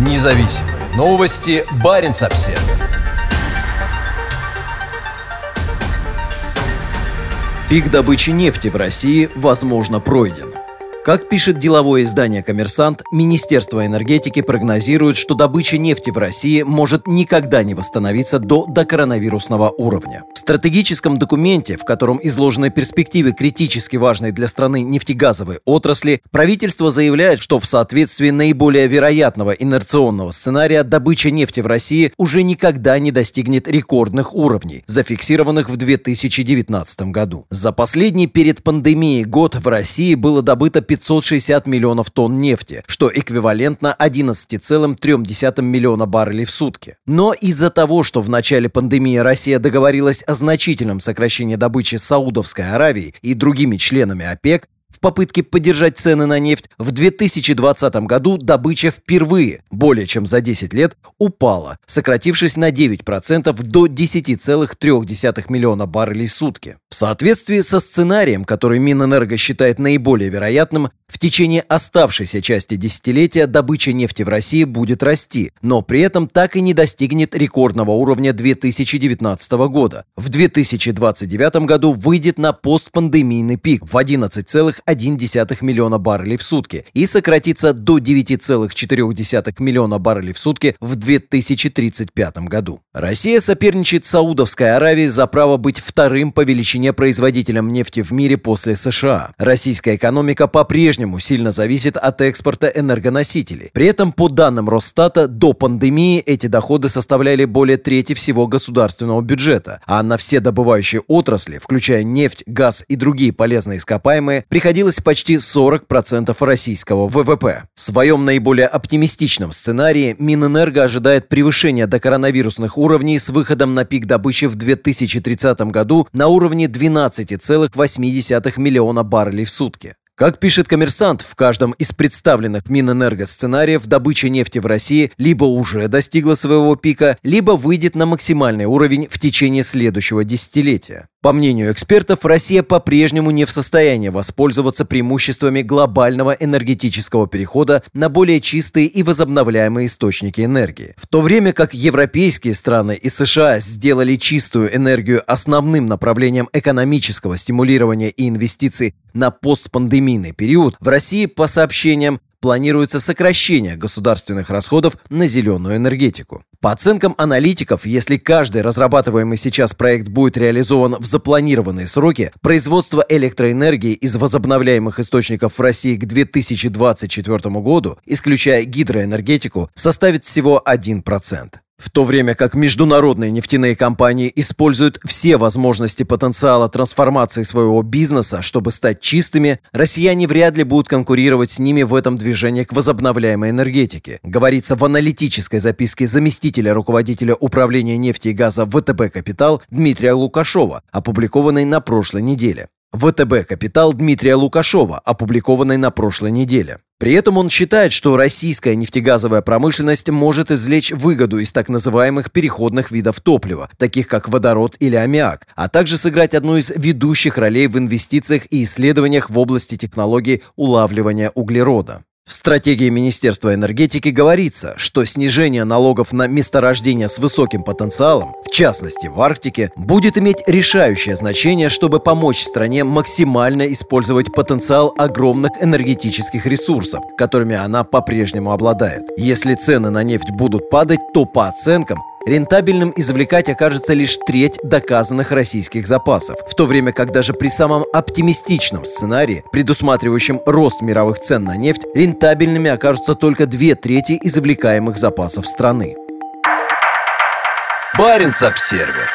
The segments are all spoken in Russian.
Независимые новости. Барин обсерва Пик добычи нефти в России, возможно, пройден. Как пишет деловое издание «Коммерсант», Министерство энергетики прогнозирует, что добыча нефти в России может никогда не восстановиться до докоронавирусного уровня. В стратегическом документе, в котором изложены перспективы критически важной для страны нефтегазовой отрасли, правительство заявляет, что в соответствии наиболее вероятного инерционного сценария добыча нефти в России уже никогда не достигнет рекордных уровней, зафиксированных в 2019 году. За последний перед пандемией год в России было добыто 560 миллионов тонн нефти, что эквивалентно 11,3 миллиона баррелей в сутки. Но из-за того, что в начале пандемии Россия договорилась о значительном сокращении добычи Саудовской Аравии и другими членами ОПЕК, в попытке поддержать цены на нефть, в 2020 году добыча впервые, более чем за 10 лет, упала, сократившись на 9% до 10,3 миллиона баррелей в сутки. В соответствии со сценарием, который Минэнерго считает наиболее вероятным, в течение оставшейся части десятилетия добыча нефти в России будет расти, но при этом так и не достигнет рекордного уровня 2019 года. В 2029 году выйдет на постпандемийный пик в 11,1 миллиона баррелей в сутки и сократится до 9,4 миллиона баррелей в сутки в 2035 году. Россия соперничает Саудовской Аравией за право быть вторым по величине производителем нефти в мире после США. Российская экономика по-прежнему по-прежнему сильно зависит от экспорта энергоносителей. При этом, по данным Росстата, до пандемии эти доходы составляли более трети всего государственного бюджета, а на все добывающие отрасли, включая нефть, газ и другие полезные ископаемые, приходилось почти 40% российского ВВП. В своем наиболее оптимистичном сценарии Минэнерго ожидает превышения до коронавирусных уровней с выходом на пик добычи в 2030 году на уровне 12,8 миллиона баррелей в сутки. Как пишет коммерсант, в каждом из представленных Минэнерго сценариев добыча нефти в России либо уже достигла своего пика, либо выйдет на максимальный уровень в течение следующего десятилетия. По мнению экспертов, Россия по-прежнему не в состоянии воспользоваться преимуществами глобального энергетического перехода на более чистые и возобновляемые источники энергии. В то время как европейские страны и США сделали чистую энергию основным направлением экономического стимулирования и инвестиций на постпандемийный период, в России, по сообщениям, планируется сокращение государственных расходов на зеленую энергетику. По оценкам аналитиков, если каждый разрабатываемый сейчас проект будет реализован в запланированные сроки, производство электроэнергии из возобновляемых источников в России к 2024 году, исключая гидроэнергетику, составит всего 1%. В то время как международные нефтяные компании используют все возможности потенциала трансформации своего бизнеса, чтобы стать чистыми, россияне вряд ли будут конкурировать с ними в этом движении к возобновляемой энергетике, говорится в аналитической записке заместителя руководителя управления нефти и газа ВТБ «Капитал» Дмитрия Лукашова, опубликованной на прошлой неделе. ВТБ «Капитал» Дмитрия Лукашова, опубликованной на прошлой неделе. При этом он считает, что российская нефтегазовая промышленность может извлечь выгоду из так называемых переходных видов топлива, таких как водород или аммиак, а также сыграть одну из ведущих ролей в инвестициях и исследованиях в области технологий улавливания углерода. В стратегии Министерства энергетики говорится, что снижение налогов на месторождения с высоким потенциалом, в частности в Арктике, будет иметь решающее значение, чтобы помочь стране максимально использовать потенциал огромных энергетических ресурсов, которыми она по-прежнему обладает. Если цены на нефть будут падать, то по оценкам Рентабельным извлекать окажется лишь треть доказанных российских запасов, в то время как даже при самом оптимистичном сценарии, предусматривающем рост мировых цен на нефть, рентабельными окажутся только две трети извлекаемых запасов страны. Баренц-Обсервер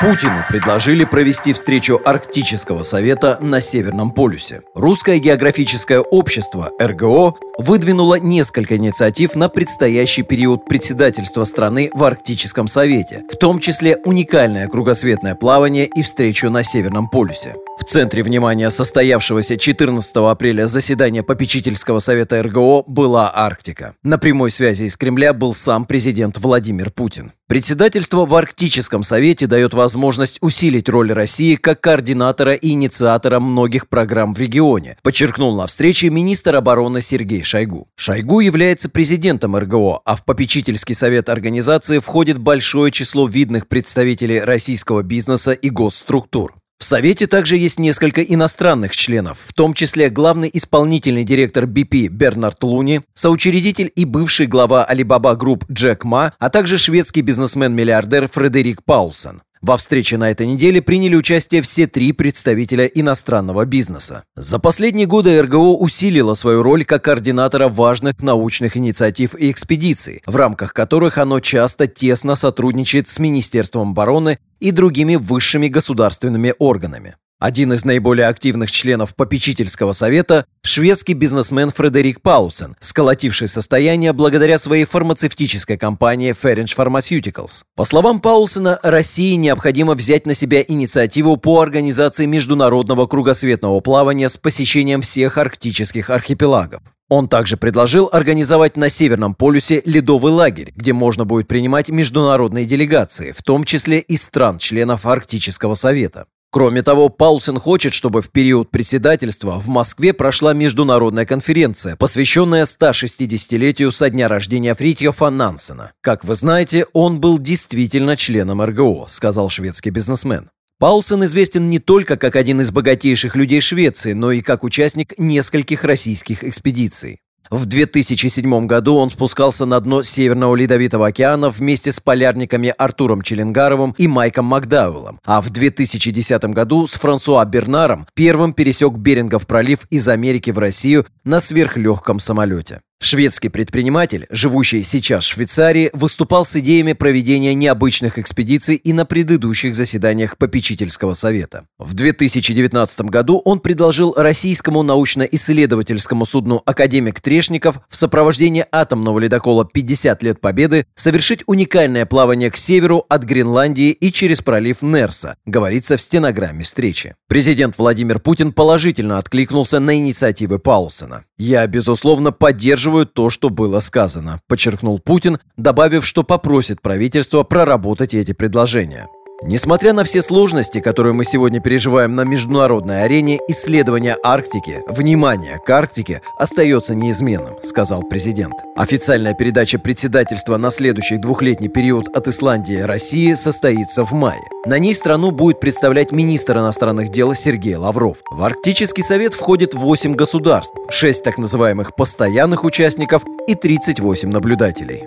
Путину предложили провести встречу Арктического совета на Северном полюсе. Русское географическое общество, РГО, выдвинуло несколько инициатив на предстоящий период председательства страны в Арктическом совете, в том числе уникальное кругосветное плавание и встречу на Северном полюсе. В центре внимания состоявшегося 14 апреля заседания попечительского совета РГО была Арктика. На прямой связи из Кремля был сам президент Владимир Путин. Председательство в Арктическом совете дает возможность усилить роль России как координатора и инициатора многих программ в регионе, подчеркнул на встрече министр обороны Сергей Шойгу. Шойгу является президентом РГО, а в попечительский совет организации входит большое число видных представителей российского бизнеса и госструктур. В Совете также есть несколько иностранных членов, в том числе главный исполнительный директор BP Бернард Луни, соучредитель и бывший глава Alibaba Group Джек Ма, а также шведский бизнесмен-миллиардер Фредерик Паулсон. Во встрече на этой неделе приняли участие все три представителя иностранного бизнеса. За последние годы РГО усилило свою роль как координатора важных научных инициатив и экспедиций, в рамках которых оно часто тесно сотрудничает с Министерством обороны и другими высшими государственными органами. Один из наиболее активных членов попечительского совета – шведский бизнесмен Фредерик Паулсен, сколотивший состояние благодаря своей фармацевтической компании Feringe Pharmaceuticals. По словам Паулсена, России необходимо взять на себя инициативу по организации международного кругосветного плавания с посещением всех арктических архипелагов. Он также предложил организовать на Северном полюсе ледовый лагерь, где можно будет принимать международные делегации, в том числе и стран-членов Арктического совета. Кроме того, Паулсен хочет, чтобы в период председательства в Москве прошла международная конференция, посвященная 160-летию со дня рождения Фритьофа Нансена. Как вы знаете, он был действительно членом РГО, сказал шведский бизнесмен. Паулсен известен не только как один из богатейших людей Швеции, но и как участник нескольких российских экспедиций. В 2007 году он спускался на дно Северного Ледовитого океана вместе с полярниками Артуром Челенгаровым и Майком Макдауэллом, а в 2010 году с Франсуа Бернаром первым пересек Берингов пролив из Америки в Россию на сверхлегком самолете. Шведский предприниматель, живущий сейчас в Швейцарии, выступал с идеями проведения необычных экспедиций и на предыдущих заседаниях попечительского совета. В 2019 году он предложил российскому научно-исследовательскому судну «Академик Трешников» в сопровождении атомного ледокола «50 лет Победы» совершить уникальное плавание к северу от Гренландии и через пролив Нерса, говорится в стенограмме встречи. Президент Владимир Путин положительно откликнулся на инициативы Паулсона. «Я, безусловно, поддерживаю то, что было сказано», подчеркнул Путин, добавив, что попросит правительство проработать эти предложения. Несмотря на все сложности, которые мы сегодня переживаем на международной арене, исследование Арктики, внимание к Арктике остается неизменным, сказал президент. Официальная передача председательства на следующий двухлетний период от Исландии России состоится в мае. На ней страну будет представлять министр иностранных дел Сергей Лавров. В Арктический совет входит 8 государств, 6 так называемых постоянных участников и 38 наблюдателей.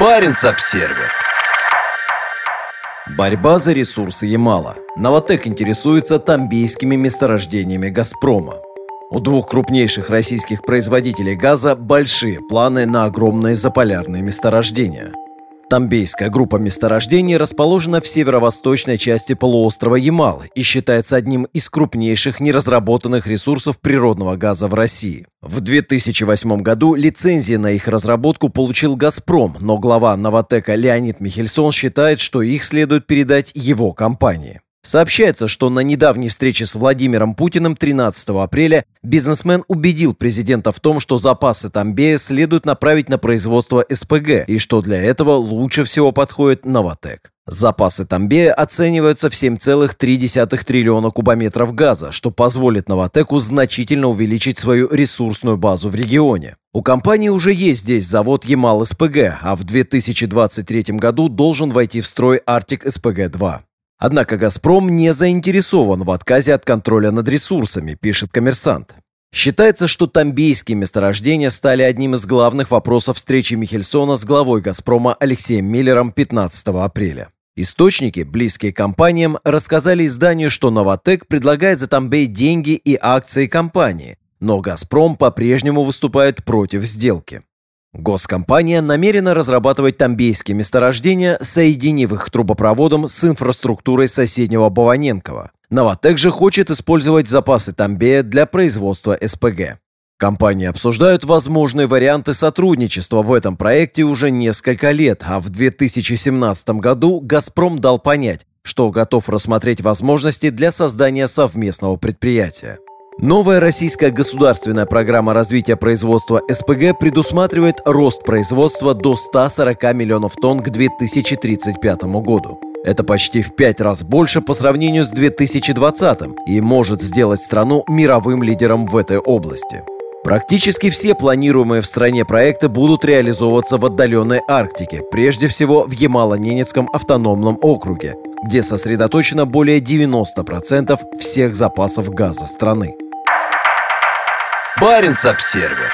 Баренц-Обсервер Борьба за ресурсы Ямала. Новотек интересуется тамбейскими месторождениями «Газпрома». У двух крупнейших российских производителей газа большие планы на огромные заполярные месторождения. Тамбейская группа месторождений расположена в северо-восточной части полуострова Ямал и считается одним из крупнейших неразработанных ресурсов природного газа в России. В 2008 году лицензии на их разработку получил «Газпром», но глава «Новотека» Леонид Михельсон считает, что их следует передать его компании. Сообщается, что на недавней встрече с Владимиром Путиным 13 апреля бизнесмен убедил президента в том, что запасы Тамбея следует направить на производство СПГ и что для этого лучше всего подходит Новотек. Запасы Тамбея оцениваются в 7,3 триллиона кубометров газа, что позволит Новотеку значительно увеличить свою ресурсную базу в регионе. У компании уже есть здесь завод Ямал-СПГ, а в 2023 году должен войти в строй Артик СПГ-2. Однако «Газпром» не заинтересован в отказе от контроля над ресурсами, пишет коммерсант. Считается, что тамбейские месторождения стали одним из главных вопросов встречи Михельсона с главой «Газпрома» Алексеем Миллером 15 апреля. Источники, близкие к компаниям, рассказали изданию, что «Новотек» предлагает за Тамбей деньги и акции компании, но «Газпром» по-прежнему выступает против сделки. Госкомпания намерена разрабатывать тамбейские месторождения, соединив их трубопроводом с инфраструктурой соседнего Баваненкова. Новотек же хочет использовать запасы Тамбея для производства СПГ. Компании обсуждают возможные варианты сотрудничества в этом проекте уже несколько лет, а в 2017 году «Газпром» дал понять, что готов рассмотреть возможности для создания совместного предприятия. Новая российская государственная программа развития производства СПГ предусматривает рост производства до 140 миллионов тонн к 2035 году. Это почти в пять раз больше по сравнению с 2020 и может сделать страну мировым лидером в этой области. Практически все планируемые в стране проекты будут реализовываться в отдаленной Арктике, прежде всего в Ямало-Ненецком автономном округе, где сосредоточено более 90% всех запасов газа страны. Баренц-Обсервер.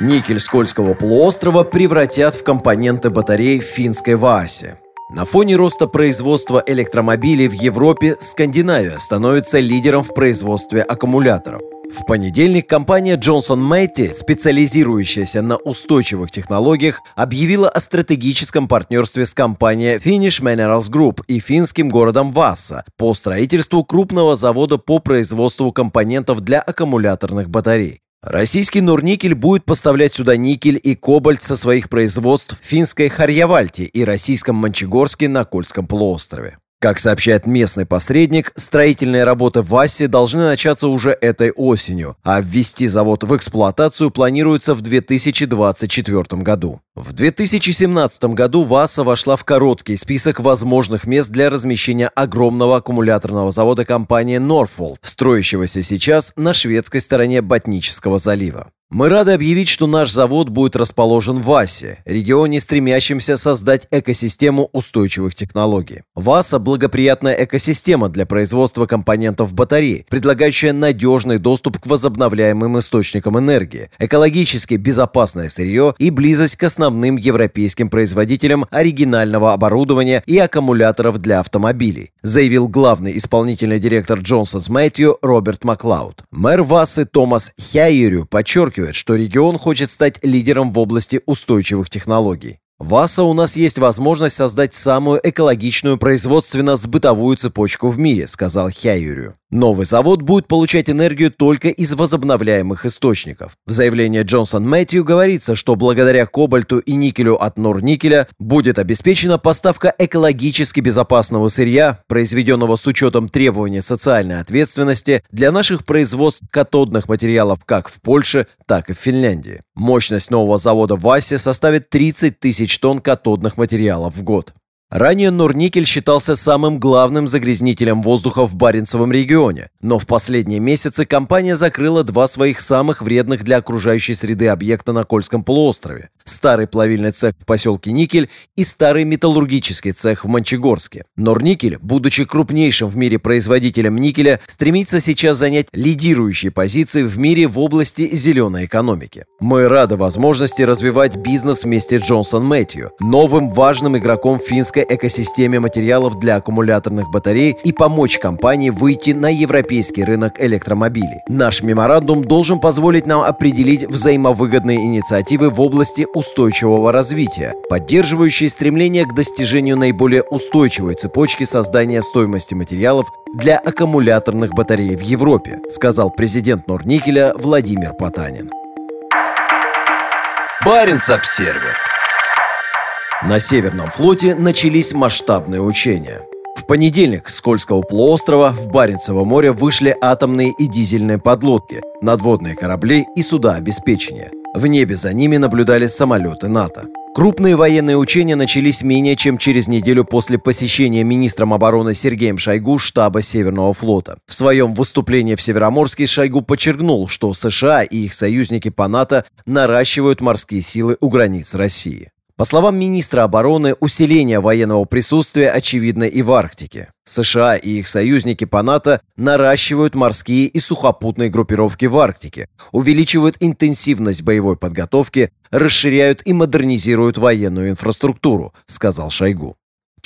Никель Скользкого полуострова превратят в компоненты батарей в финской Ваасе. На фоне роста производства электромобилей в Европе Скандинавия становится лидером в производстве аккумуляторов. В понедельник компания Johnson Matthey, специализирующаяся на устойчивых технологиях, объявила о стратегическом партнерстве с компанией Finnish Minerals Group и финским городом Васса по строительству крупного завода по производству компонентов для аккумуляторных батарей. Российский Норникель будет поставлять сюда никель и кобальт со своих производств в финской Харьявальте и российском Мончегорске на Кольском полуострове. Как сообщает местный посредник, строительные работы в ВАСе должны начаться уже этой осенью, а ввести завод в эксплуатацию планируется в 2024 году. В 2017 году ВАСа вошла в короткий список возможных мест для размещения огромного аккумуляторного завода компании Norfolk, строящегося сейчас на шведской стороне Ботнического залива. Мы рады объявить, что наш завод будет расположен в Васе, регионе, стремящемся создать экосистему устойчивых технологий. Васа – благоприятная экосистема для производства компонентов батарей, предлагающая надежный доступ к возобновляемым источникам энергии, экологически безопасное сырье и близость к основным европейским производителям оригинального оборудования и аккумуляторов для автомобилей, заявил главный исполнительный директор Джонсонс Мэтью Роберт Маклауд. Мэр Васы Томас Хяйерю подчеркивает, подчеркивает, что регион хочет стать лидером в области устойчивых технологий. В АСА у нас есть возможность создать самую экологичную производственно-сбытовую цепочку в мире, сказал Хяюрю. Новый завод будет получать энергию только из возобновляемых источников. В заявлении Джонсон Мэтью говорится, что благодаря кобальту и никелю от Норникеля будет обеспечена поставка экологически безопасного сырья, произведенного с учетом требований социальной ответственности для наших производств катодных материалов как в Польше, так и в Финляндии. Мощность нового завода в Асе составит 30 тысяч тонн катодных материалов в год. Ранее Норникель считался самым главным загрязнителем воздуха в Баренцевом регионе, но в последние месяцы компания закрыла два своих самых вредных для окружающей среды объекта на Кольском полуострове – старый плавильный цех в поселке Никель и старый металлургический цех в Мончегорске. Норникель, будучи крупнейшим в мире производителем никеля, стремится сейчас занять лидирующие позиции в мире в области зеленой экономики. Мы рады возможности развивать бизнес вместе с Джонсон Мэтью, новым важным игроком финской европейской экосистеме материалов для аккумуляторных батарей и помочь компании выйти на европейский рынок электромобилей. Наш меморандум должен позволить нам определить взаимовыгодные инициативы в области устойчивого развития, поддерживающие стремление к достижению наиболее устойчивой цепочки создания стоимости материалов для аккумуляторных батарей в Европе, сказал президент Норникеля Владимир Потанин. Баренц-Обсервер на Северном флоте начались масштабные учения. В понедельник с Кольского полуострова в Баренцево море вышли атомные и дизельные подлодки, надводные корабли и суда обеспечения. В небе за ними наблюдали самолеты НАТО. Крупные военные учения начались менее чем через неделю после посещения министром обороны Сергеем Шойгу штаба Северного флота. В своем выступлении в Североморске Шойгу подчеркнул, что США и их союзники по НАТО наращивают морские силы у границ России. По словам министра обороны, усиление военного присутствия очевидно и в Арктике. США и их союзники по НАТО наращивают морские и сухопутные группировки в Арктике, увеличивают интенсивность боевой подготовки, расширяют и модернизируют военную инфраструктуру, сказал Шойгу.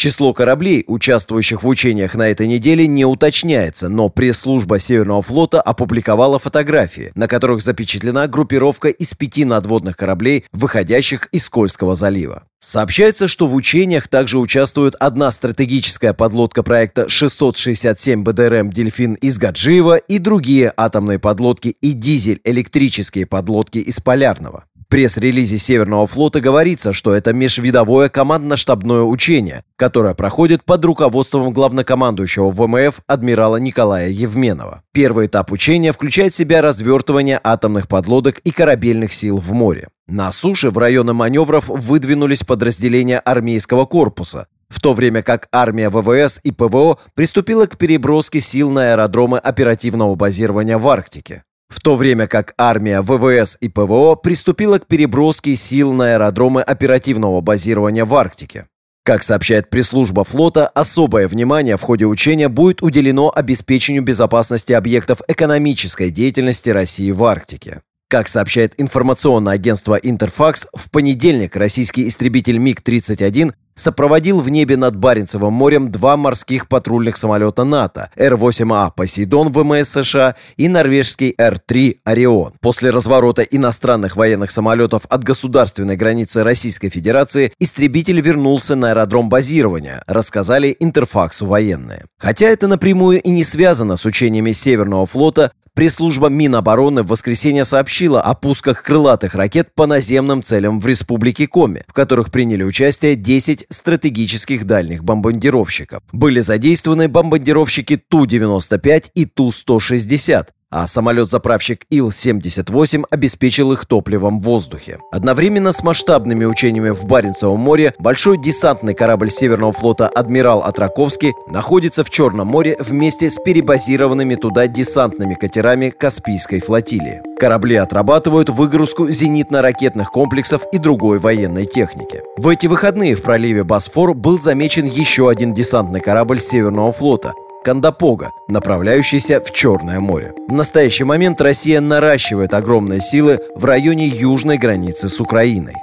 Число кораблей, участвующих в учениях на этой неделе, не уточняется, но пресс-служба Северного флота опубликовала фотографии, на которых запечатлена группировка из пяти надводных кораблей, выходящих из Кольского залива. Сообщается, что в учениях также участвует одна стратегическая подлодка проекта 667 БДРМ «Дельфин» из Гаджиева и другие атомные подлодки и дизель-электрические подлодки из Полярного пресс-релизе Северного флота говорится, что это межвидовое командно-штабное учение, которое проходит под руководством главнокомандующего ВМФ адмирала Николая Евменова. Первый этап учения включает в себя развертывание атомных подлодок и корабельных сил в море. На суше в районы маневров выдвинулись подразделения армейского корпуса, в то время как армия ВВС и ПВО приступила к переброске сил на аэродромы оперативного базирования в Арктике. В то время как армия ВВС и ПВО приступила к переброске сил на аэродромы оперативного базирования в Арктике. Как сообщает пресс-служба флота, особое внимание в ходе учения будет уделено обеспечению безопасности объектов экономической деятельности России в Арктике. Как сообщает информационное агентство «Интерфакс», в понедельник российский истребитель МиГ-31 сопроводил в небе над Баренцевым морем два морских патрульных самолета НАТО Р-8А «Посейдон» ВМС США и норвежский Р-3 «Орион». После разворота иностранных военных самолетов от государственной границы Российской Федерации истребитель вернулся на аэродром базирования, рассказали Интерфаксу военные. Хотя это напрямую и не связано с учениями Северного флота, Пресс-служба Минобороны в воскресенье сообщила о пусках крылатых ракет по наземным целям в Республике Коми, в которых приняли участие 10 стратегических дальних бомбардировщиков. Были задействованы бомбардировщики Ту-95 и Ту-160, а самолет-заправщик Ил-78 обеспечил их топливом в воздухе. Одновременно с масштабными учениями в Баренцевом море большой десантный корабль Северного флота «Адмирал Атраковский» находится в Черном море вместе с перебазированными туда десантными катерами Каспийской флотилии. Корабли отрабатывают выгрузку зенитно-ракетных комплексов и другой военной техники. В эти выходные в проливе Босфор был замечен еще один десантный корабль Северного флота Кандапога, направляющийся в Черное море. В настоящий момент Россия наращивает огромные силы в районе южной границы с Украиной.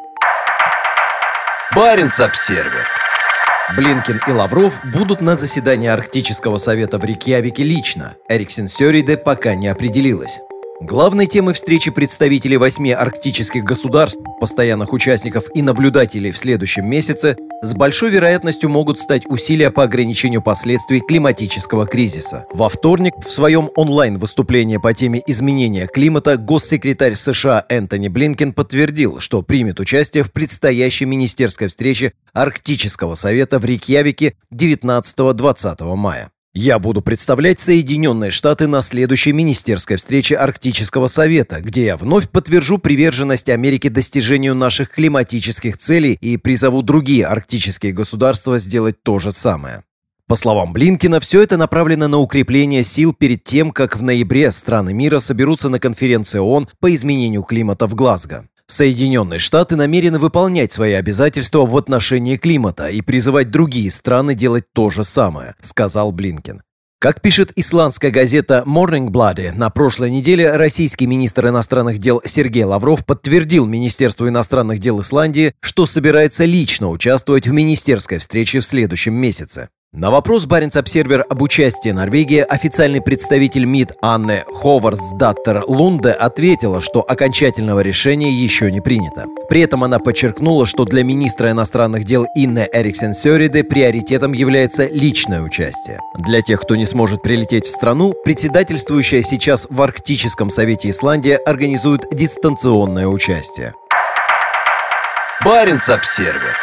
Баренц-Обсервер. Блинкин и Лавров будут на заседании Арктического совета в Рейкьявике лично. Эриксен Сёриде пока не определилась. Главной темой встречи представителей восьми арктических государств, постоянных участников и наблюдателей в следующем месяце с большой вероятностью могут стать усилия по ограничению последствий климатического кризиса. Во вторник в своем онлайн-выступлении по теме изменения климата госсекретарь США Энтони Блинкен подтвердил, что примет участие в предстоящей министерской встрече Арктического совета в Рейкьявике 19-20 мая. Я буду представлять Соединенные Штаты на следующей министерской встрече Арктического совета, где я вновь подтвержу приверженность Америки достижению наших климатических целей и призову другие арктические государства сделать то же самое. По словам Блинкина, все это направлено на укрепление сил перед тем, как в ноябре страны мира соберутся на конференции ООН по изменению климата в Глазго. Соединенные Штаты намерены выполнять свои обязательства в отношении климата и призывать другие страны делать то же самое, сказал Блинкен. Как пишет исландская газета Morning Bloody, на прошлой неделе российский министр иностранных дел Сергей Лавров подтвердил Министерству иностранных дел Исландии, что собирается лично участвовать в министерской встрече в следующем месяце. На вопрос Баренц-Обсервер об участии Норвегии официальный представитель МИД Анны Ховарсдаттер Лунде ответила, что окончательного решения еще не принято. При этом она подчеркнула, что для министра иностранных дел Инны Эриксен Сёриде приоритетом является личное участие. Для тех, кто не сможет прилететь в страну, председательствующая сейчас в Арктическом совете Исландия организует дистанционное участие. Баренц-Обсервер.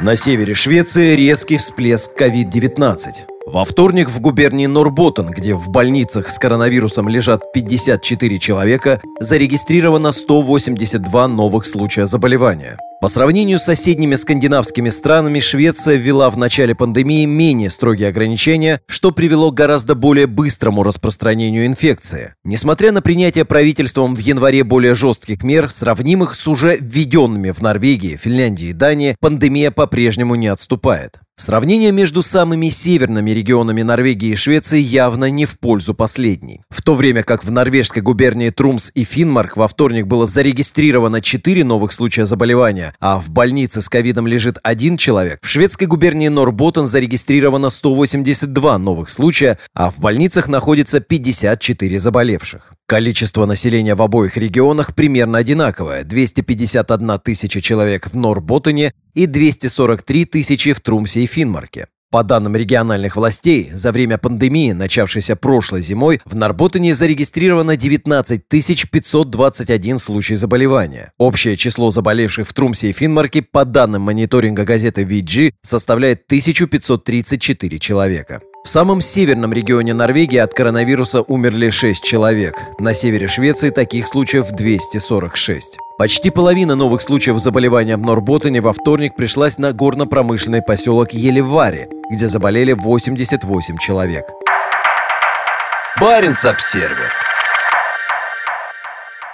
На севере Швеции резкий всплеск COVID-19. Во вторник в губернии Норботтен, где в больницах с коронавирусом лежат 54 человека, зарегистрировано 182 новых случая заболевания. По сравнению с соседними скандинавскими странами, Швеция ввела в начале пандемии менее строгие ограничения, что привело к гораздо более быстрому распространению инфекции. Несмотря на принятие правительством в январе более жестких мер, сравнимых с уже введенными в Норвегии, Финляндии и Дании, пандемия по-прежнему не отступает. Сравнение между самыми северными регионами Норвегии и Швеции явно не в пользу последней. В то время как в норвежской губернии Трумс и Финмарк во вторник было зарегистрировано 4 новых случая заболевания, а в больнице с ковидом лежит один человек, в шведской губернии Норботтен зарегистрировано 182 новых случая, а в больницах находится 54 заболевших. Количество населения в обоих регионах примерно одинаковое – 251 тысяча человек в Норботтене и 243 тысячи в Трумсе и Финмарке. По данным региональных властей, за время пандемии, начавшейся прошлой зимой, в Нарботане зарегистрировано 19 521 случай заболевания. Общее число заболевших в Трумсе и Финмарке, по данным мониторинга газеты VG, составляет 1534 человека. В самом северном регионе Норвегии от коронавируса умерли 6 человек. На севере Швеции таких случаев 246. Почти половина новых случаев заболевания в Норботтене во вторник пришлась на горно-промышленный поселок Елевари, где заболели 88 человек. Баренц-Обсервер.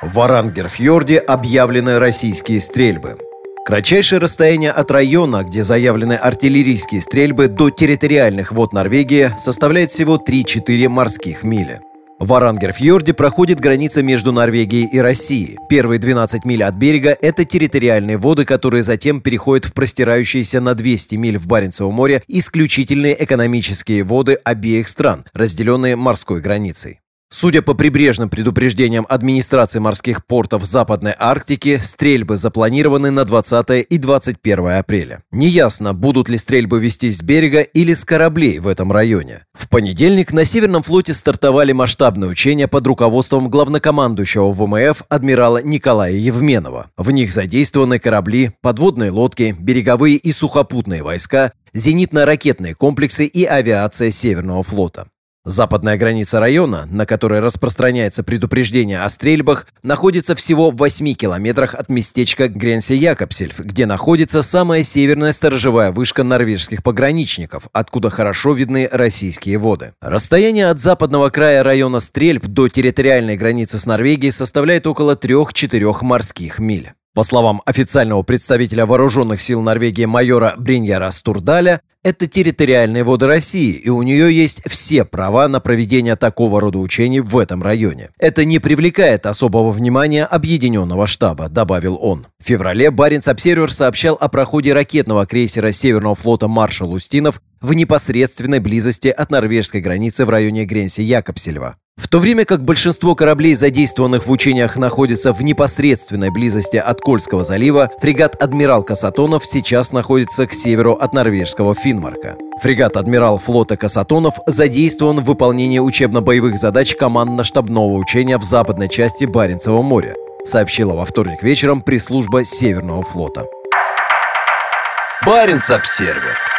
В Варангерфьорде объявлены российские стрельбы. Кратчайшее расстояние от района, где заявлены артиллерийские стрельбы, до территориальных вод Норвегии составляет всего 3-4 морских мили. В Арангерфьорде проходит граница между Норвегией и Россией. Первые 12 миль от берега – это территориальные воды, которые затем переходят в простирающиеся на 200 миль в Баренцево море исключительные экономические воды обеих стран, разделенные морской границей. Судя по прибрежным предупреждениям администрации морских портов Западной Арктики, стрельбы запланированы на 20 и 21 апреля. Неясно, будут ли стрельбы вестись с берега или с кораблей в этом районе. В понедельник на Северном флоте стартовали масштабные учения под руководством главнокомандующего ВМФ адмирала Николая Евменова. В них задействованы корабли, подводные лодки, береговые и сухопутные войска, зенитно-ракетные комплексы и авиация Северного флота. Западная граница района, на которой распространяется предупреждение о стрельбах, находится всего в 8 километрах от местечка Гренси-Якобсельф, где находится самая северная сторожевая вышка норвежских пограничников, откуда хорошо видны российские воды. Расстояние от западного края района стрельб до территориальной границы с Норвегией составляет около 3-4 морских миль. По словам официального представителя вооруженных сил Норвегии майора Бриньяра Стурдаля, это территориальные воды России, и у нее есть все права на проведение такого рода учений в этом районе. Это не привлекает особого внимания объединенного штаба, добавил он. В феврале Баренц Обсервер сообщал о проходе ракетного крейсера Северного флота «Маршал Устинов» в непосредственной близости от норвежской границы в районе Гренси-Якобсельва. В то время как большинство кораблей, задействованных в учениях, находятся в непосредственной близости от Кольского залива, фрегат «Адмирал Касатонов» сейчас находится к северу от норвежского Финмарка. Фрегат «Адмирал» флота Касатонов задействован в выполнении учебно-боевых задач командно-штабного учения в западной части Баренцева моря, сообщила во вторник вечером пресс-служба Северного флота. Баренц-Обсервер.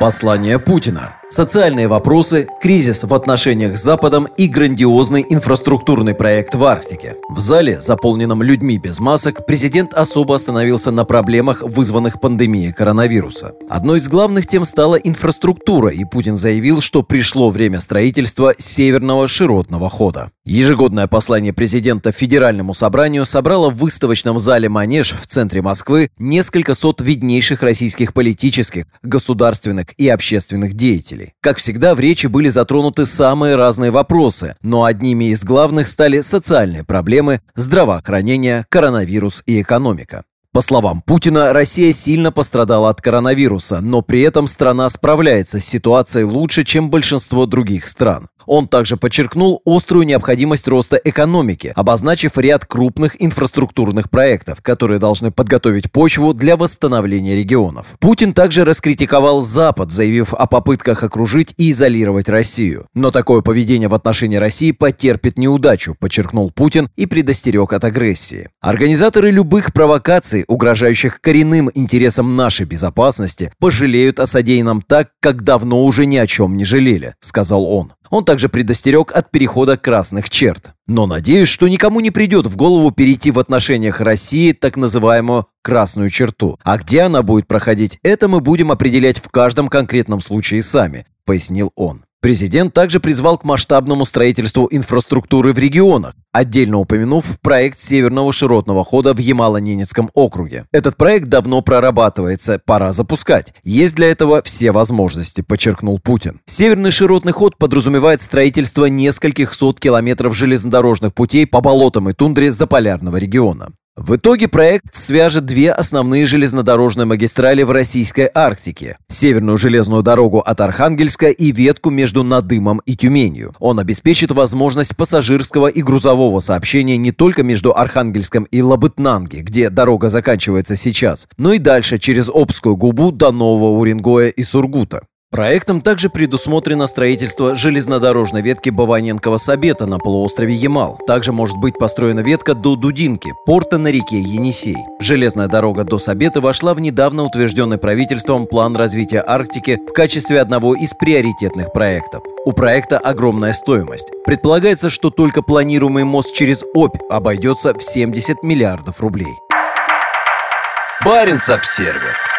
Послание Путина. Социальные вопросы, кризис в отношениях с Западом и грандиозный инфраструктурный проект в Арктике. В зале, заполненном людьми без масок, президент особо остановился на проблемах, вызванных пандемией коронавируса. Одной из главных тем стала инфраструктура, и Путин заявил, что пришло время строительства северного широтного хода. Ежегодное послание президента Федеральному собранию собрало в выставочном зале «Манеж» в центре Москвы несколько сот виднейших российских политических, государственных и общественных деятелей. Как всегда, в речи были затронуты самые разные вопросы, но одними из главных стали социальные проблемы, здравоохранение, коронавирус и экономика. По словам Путина, Россия сильно пострадала от коронавируса, но при этом страна справляется с ситуацией лучше, чем большинство других стран. Он также подчеркнул острую необходимость роста экономики, обозначив ряд крупных инфраструктурных проектов, которые должны подготовить почву для восстановления регионов. Путин также раскритиковал Запад, заявив о попытках окружить и изолировать Россию. Но такое поведение в отношении России потерпит неудачу, подчеркнул Путин и предостерег от агрессии. Организаторы любых провокаций, угрожающих коренным интересам нашей безопасности, пожалеют о содеянном так, как давно уже ни о чем не жалели, сказал он. Он также предостерег от перехода красных черт. Но надеюсь, что никому не придет в голову перейти в отношениях России так называемую красную черту. А где она будет проходить, это мы будем определять в каждом конкретном случае сами, пояснил он. Президент также призвал к масштабному строительству инфраструктуры в регионах, отдельно упомянув проект Северного широтного хода в Ямало-Ненецком округе. Этот проект давно прорабатывается, пора запускать. Есть для этого все возможности, подчеркнул Путин. Северный широтный ход подразумевает строительство нескольких сот километров железнодорожных путей по болотам и тундре заполярного региона. В итоге проект свяжет две основные железнодорожные магистрали в российской Арктике. Северную железную дорогу от Архангельска и ветку между Надымом и Тюменью. Он обеспечит возможность пассажирского и грузового сообщения не только между Архангельском и Лабытнанги, где дорога заканчивается сейчас, но и дальше через Обскую губу до Нового Уренгоя и Сургута. Проектом также предусмотрено строительство железнодорожной ветки Баваненкова-Сабета на полуострове Ямал. Также может быть построена ветка до Дудинки, порта на реке Енисей. Железная дорога до Сабета вошла в недавно утвержденный правительством план развития Арктики в качестве одного из приоритетных проектов. У проекта огромная стоимость. Предполагается, что только планируемый мост через Обь обойдется в 70 миллиардов рублей. Баренц-Обсервер.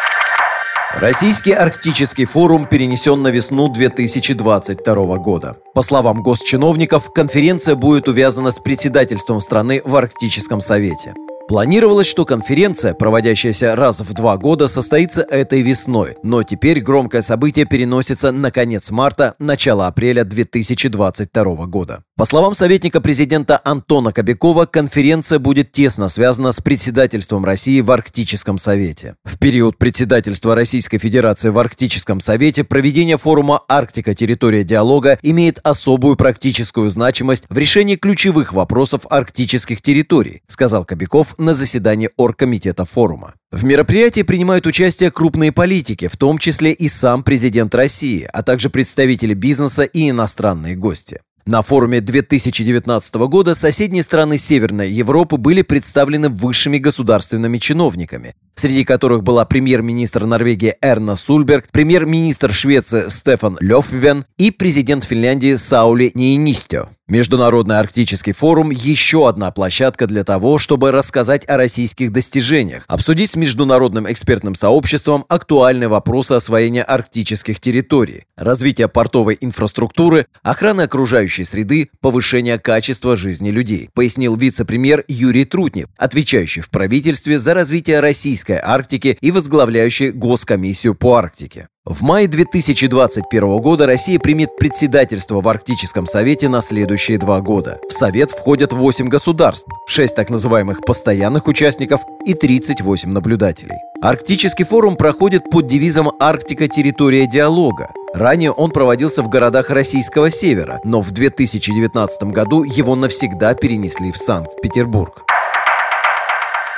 Российский арктический форум перенесен на весну 2022 года. По словам госчиновников, конференция будет увязана с председательством страны в Арктическом совете. Планировалось, что конференция, проводящаяся раз в два года, состоится этой весной, но теперь громкое событие переносится на конец марта, начало апреля 2022 года. По словам советника президента Антона Кобякова, конференция будет тесно связана с председательством России в Арктическом совете. В период председательства Российской Федерации в Арктическом совете проведение форума «Арктика. Территория диалога» имеет особую практическую значимость в решении ключевых вопросов арктических территорий, сказал Кобяков на заседании оргкомитета форума. В мероприятии принимают участие крупные политики, в том числе и сам президент России, а также представители бизнеса и иностранные гости. На форуме 2019 года соседние страны Северной Европы были представлены высшими государственными чиновниками, среди которых была премьер-министр Норвегии Эрна Сульберг, премьер-министр Швеции Стефан Лёфвен и президент Финляндии Саули Ниинистё. Международный арктический форум – еще одна площадка для того, чтобы рассказать о российских достижениях, обсудить с международным экспертным сообществом актуальные вопросы освоения арктических территорий, развития портовой инфраструктуры, охраны окружающей среды, повышения качества жизни людей, пояснил вице-премьер Юрий Трутнев, отвечающий в правительстве за развитие российской Арктики и возглавляющий Госкомиссию по Арктике. В мае 2021 года Россия примет председательство в Арктическом совете на следующие два года. В совет входят 8 государств, 6 так называемых постоянных участников и 38 наблюдателей. Арктический форум проходит под девизом «Арктика. Территория диалога». Ранее он проводился в городах российского севера, но в 2019 году его навсегда перенесли в Санкт-Петербург.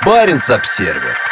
Баренц-Обсервер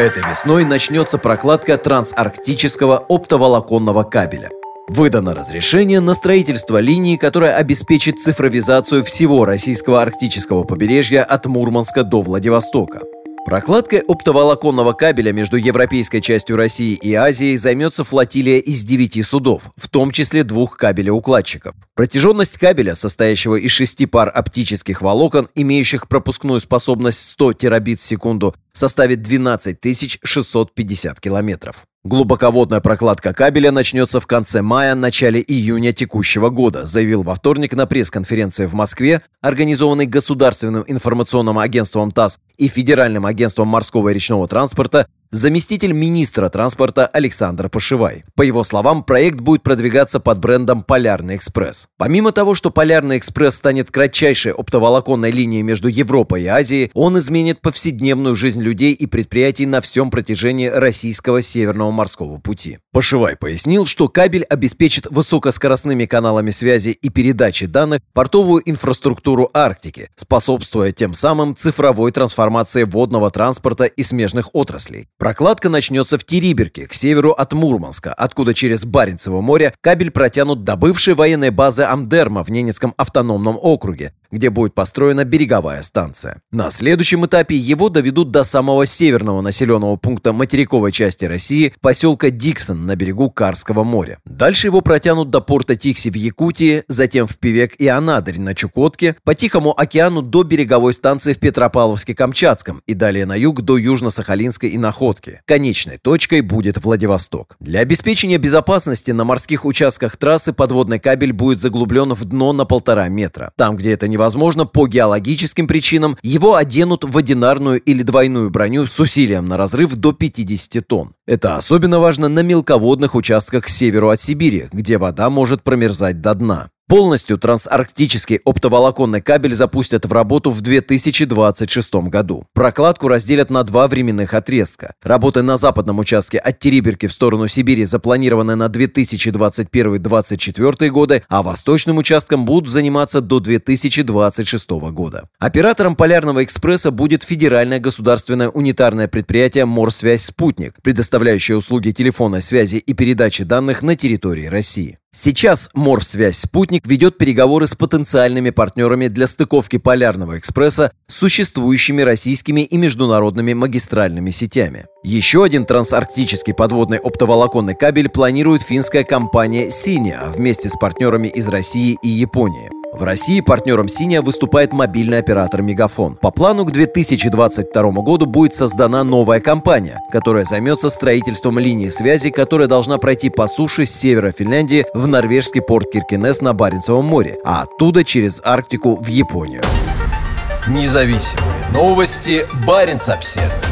Этой весной начнется прокладка трансарктического оптоволоконного кабеля. Выдано разрешение на строительство линии, которая обеспечит цифровизацию всего российского арктического побережья от Мурманска до Владивостока. Прокладкой оптоволоконного кабеля между европейской частью России и Азией займется флотилия из девяти судов, в том числе двух кабелеукладчиков. Протяженность кабеля, состоящего из шести пар оптических волокон, имеющих пропускную способность 100 терабит в секунду, составит 12 650 километров. Глубоководная прокладка кабеля начнется в конце мая-начале июня текущего года, заявил во вторник на пресс-конференции в Москве, организованной Государственным информационным агентством ТАСС и Федеральным агентством морского и речного транспорта заместитель министра транспорта Александр Пошивай. По его словам, проект будет продвигаться под брендом «Полярный экспресс». Помимо того, что «Полярный экспресс» станет кратчайшей оптоволоконной линией между Европой и Азией, он изменит повседневную жизнь людей и предприятий на всем протяжении российского Северного морского пути. Пошивай пояснил, что кабель обеспечит высокоскоростными каналами связи и передачи данных портовую инфраструктуру Арктики, способствуя тем самым цифровой трансформации водного транспорта и смежных отраслей. Прокладка начнется в Териберке, к северу от Мурманска, откуда через Баренцево море кабель протянут до бывшей военной базы Амдерма в Ненецком автономном округе, где будет построена береговая станция. На следующем этапе его доведут до самого северного населенного пункта материковой части России, поселка Диксон на берегу Карского моря. Дальше его протянут до порта Тикси в Якутии, затем в Певек и Анадырь на Чукотке, по Тихому океану до береговой станции в Петропавловске-Камчатском и далее на юг до Южно-Сахалинской и Находки. Конечной точкой будет Владивосток. Для обеспечения безопасности на морских участках трассы подводный кабель будет заглублен в дно на полтора метра. Там, где это не невозможно по геологическим причинам, его оденут в одинарную или двойную броню с усилием на разрыв до 50 тонн. Это особенно важно на мелководных участках к северу от Сибири, где вода может промерзать до дна. Полностью трансарктический оптоволоконный кабель запустят в работу в 2026 году. Прокладку разделят на два временных отрезка. Работы на западном участке от Териберки в сторону Сибири запланированы на 2021-2024 годы, а восточным участком будут заниматься до 2026 года. Оператором Полярного экспресса будет федеральное государственное унитарное предприятие «Морсвязь Спутник», предоставляющее услуги телефонной связи и передачи данных на территории России. Сейчас Морсвязь «Спутник» ведет переговоры с потенциальными партнерами для стыковки Полярного экспресса с существующими российскими и международными магистральными сетями. Еще один трансарктический подводный оптоволоконный кабель планирует финская компания «Синия» вместе с партнерами из России и Японии. В России партнером Синия выступает мобильный оператор «Мегафон». По плану к 2022 году будет создана новая компания, которая займется строительством линии связи, которая должна пройти по суше с севера Финляндии в норвежский порт Киркинес на Баренцевом море, а оттуда через Арктику в Японию. Независимые новости. Барин обседный.